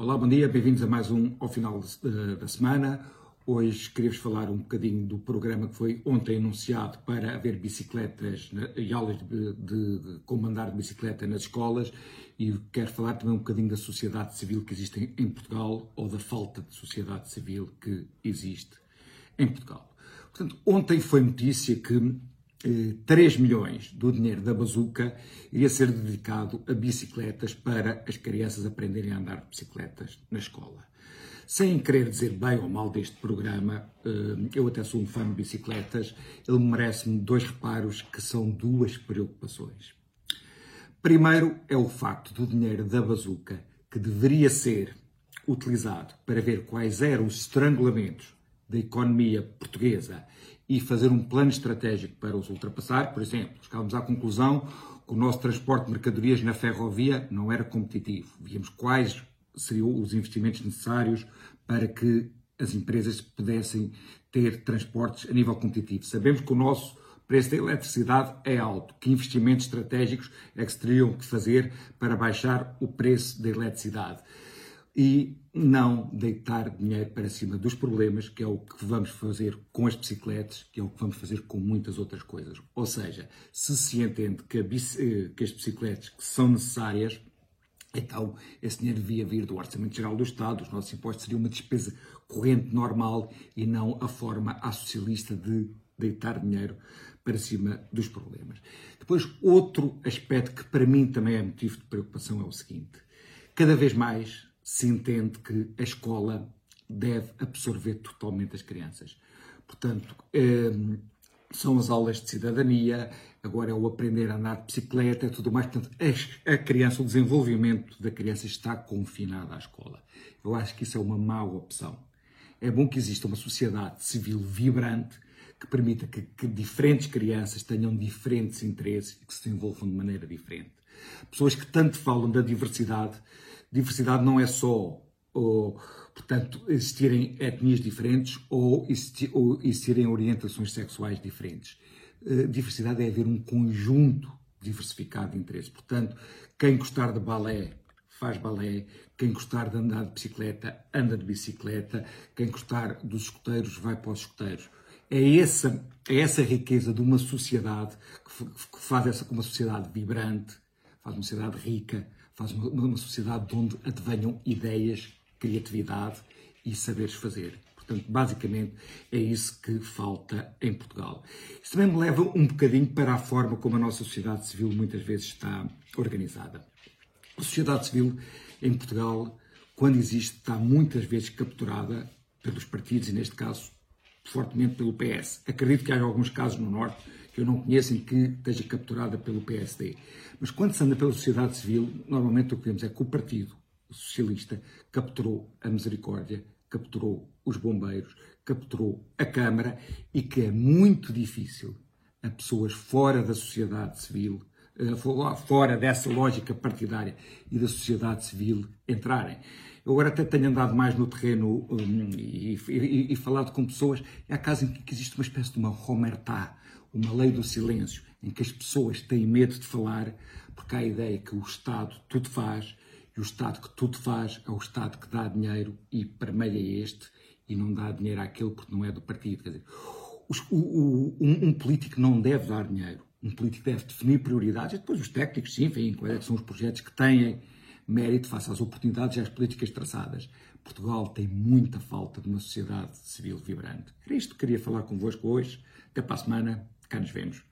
Olá, bom dia, bem-vindos a mais um ao final de, da semana. Hoje queria-vos falar um bocadinho do programa que foi ontem anunciado para haver bicicletas e aulas de, de, de comandar de bicicleta nas escolas e quero falar também um bocadinho da sociedade civil que existe em Portugal ou da falta de sociedade civil que existe em Portugal. Portanto, ontem foi notícia que 3 eh, milhões do dinheiro da bazuca iria ser dedicado a bicicletas para as crianças aprenderem a andar de bicicletas na escola. Sem querer dizer bem ou mal deste programa, eh, eu até sou um fã de bicicletas, ele merece-me dois reparos que são duas preocupações. Primeiro é o facto do dinheiro da bazuca, que deveria ser utilizado para ver quais eram os estrangulamentos da economia portuguesa e fazer um plano estratégico para os ultrapassar. Por exemplo, chegávamos à conclusão que o nosso transporte de mercadorias na ferrovia não era competitivo. Víamos quais seriam os investimentos necessários para que as empresas pudessem ter transportes a nível competitivo. Sabemos que o nosso preço da eletricidade é alto. Que investimentos estratégicos é que se teriam que fazer para baixar o preço da eletricidade? E não deitar dinheiro para cima dos problemas, que é o que vamos fazer com as bicicletas, que é o que vamos fazer com muitas outras coisas. Ou seja, se se entende que, eh, que as bicicletas que são necessárias, então esse dinheiro devia vir do Orçamento Geral do Estado, os nossos impostos seriam uma despesa corrente normal e não a forma associalista de deitar dinheiro para cima dos problemas. Depois, outro aspecto que para mim também é motivo de preocupação é o seguinte: cada vez mais se entende que a escola deve absorver totalmente as crianças. Portanto, ehm, são as aulas de cidadania, agora é o aprender a andar de bicicleta e tudo mais. Portanto, a criança, o desenvolvimento da criança está confinado à escola. Eu acho que isso é uma má opção. É bom que exista uma sociedade civil vibrante que permita que, que diferentes crianças tenham diferentes interesses e que se desenvolvam de maneira diferente. Pessoas que tanto falam da diversidade diversidade não é só, ou, portanto, existirem etnias diferentes ou, existir, ou existirem orientações sexuais diferentes. Uh, diversidade é haver um conjunto diversificado de interesses. Portanto, quem gostar de balé faz balé, quem gostar de andar de bicicleta anda de bicicleta, quem gostar dos escuteiros vai para os escuteiros. É essa, é essa riqueza de uma sociedade que faz essa uma sociedade vibrante, faz uma sociedade rica, faz uma, uma sociedade onde advenham ideias, criatividade e saberes fazer. Portanto, basicamente é isso que falta em Portugal. Isso também me leva um bocadinho para a forma como a nossa sociedade civil muitas vezes está organizada. A sociedade civil em Portugal, quando existe, está muitas vezes capturada pelos partidos e, neste caso, fortemente pelo PS. Acredito que há alguns casos no Norte que eu não conheço em que esteja capturada pelo PSD. Mas quando se anda pela sociedade civil, normalmente o que vemos é que o Partido Socialista capturou a Misericórdia, capturou os bombeiros, capturou a Câmara e que é muito difícil a pessoas fora da sociedade civil, eh, fora dessa lógica partidária e da sociedade civil entrarem. Eu agora até tenho andado mais no terreno um, e, e, e, falado com pessoas. É casa em que existe uma espécie de uma romertá, uma lei do silêncio, em que as pessoas têm medo de falar, porque há a ideia que o Estado tudo faz, e o Estado que tudo faz é o Estado que dá dinheiro e permeia este, e não dá dinheiro àquele porque não é do partido. Quer dizer, o, o, um, um, político não deve dar dinheiro. Um político deve definir prioridades, e depois os técnicos, sim, enfim, quais é são os projetos que têm mérito face às oportunidades e às políticas traçadas. Portugal tem muita falta de uma sociedade civil vibrante. Era isto que queria falar convosco hoje. Até para a semana. Cá nos vemos.